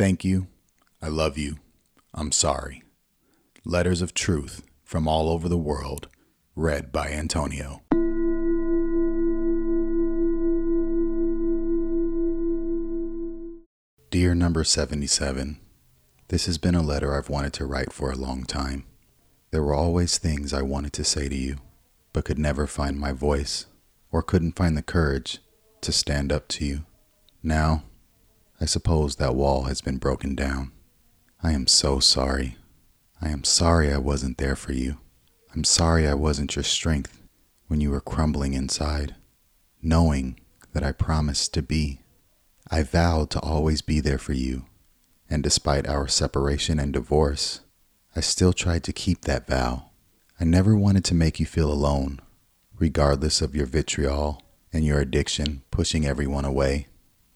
Thank you. I love you. I'm sorry. Letters of Truth from all over the world, read by Antonio. Dear number 77, this has been a letter I've wanted to write for a long time. There were always things I wanted to say to you, but could never find my voice or couldn't find the courage to stand up to you. Now, I suppose that wall has been broken down. I am so sorry. I am sorry I wasn't there for you. I'm sorry I wasn't your strength when you were crumbling inside, knowing that I promised to be. I vowed to always be there for you, and despite our separation and divorce, I still tried to keep that vow. I never wanted to make you feel alone, regardless of your vitriol and your addiction pushing everyone away.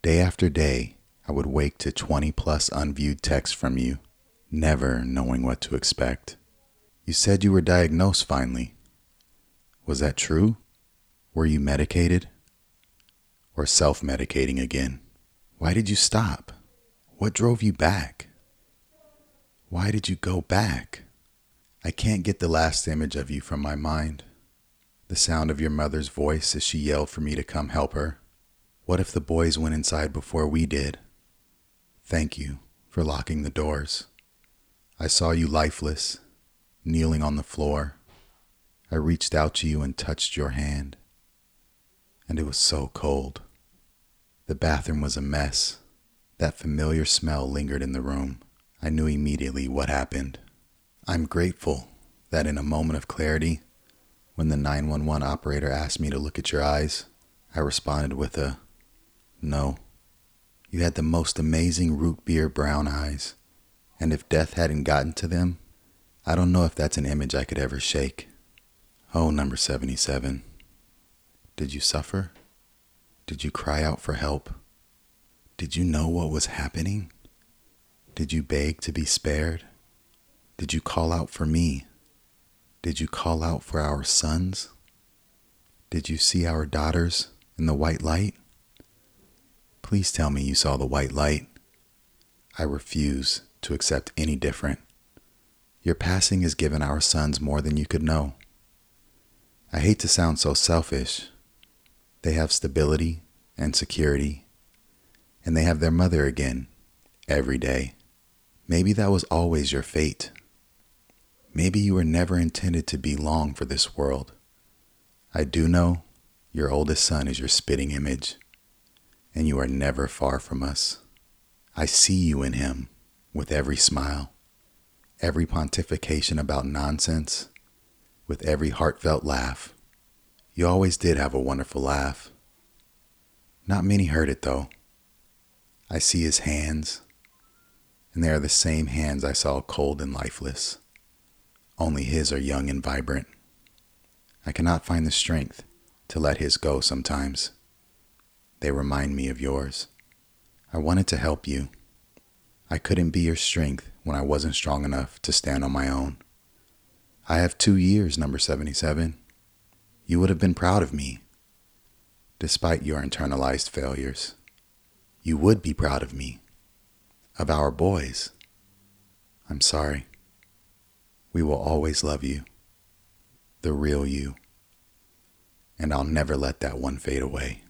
Day after day, I would wake to 20 plus unviewed texts from you, never knowing what to expect. You said you were diagnosed finally. Was that true? Were you medicated? Or self medicating again? Why did you stop? What drove you back? Why did you go back? I can't get the last image of you from my mind. The sound of your mother's voice as she yelled for me to come help her. What if the boys went inside before we did? Thank you for locking the doors. I saw you lifeless, kneeling on the floor. I reached out to you and touched your hand, and it was so cold. The bathroom was a mess. That familiar smell lingered in the room. I knew immediately what happened. I'm grateful that in a moment of clarity, when the 911 operator asked me to look at your eyes, I responded with a no. You had the most amazing root beer brown eyes, and if death hadn't gotten to them, I don't know if that's an image I could ever shake. Oh, number 77. Did you suffer? Did you cry out for help? Did you know what was happening? Did you beg to be spared? Did you call out for me? Did you call out for our sons? Did you see our daughters in the white light? Please tell me you saw the white light. I refuse to accept any different. Your passing has given our sons more than you could know. I hate to sound so selfish, they have stability and security, and they have their mother again every day. Maybe that was always your fate. Maybe you were never intended to be long for this world. I do know your oldest son is your spitting image, and you are never far from us. I see you in him with every smile, every pontification about nonsense, with every heartfelt laugh. You always did have a wonderful laugh. Not many heard it, though. I see his hands, and they are the same hands I saw cold and lifeless. Only his are young and vibrant. I cannot find the strength to let his go sometimes. They remind me of yours. I wanted to help you. I couldn't be your strength when I wasn't strong enough to stand on my own. I have two years, number 77 you would have been proud of me, despite your internalized failures. You would be proud of me, of our boys. I'm sorry. We will always love you, the real you, and I'll never let that one fade away.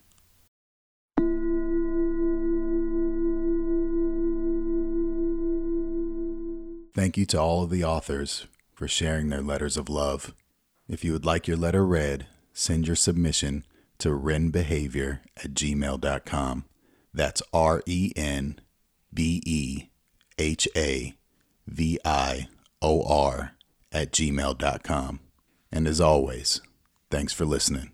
Thank you to all of the authors for sharing their letters of love. If you would like your letter read, send your submission to renbehavior at gmail.com. That's R E N B E H A V I O R at gmail.com. And as always, thanks for listening.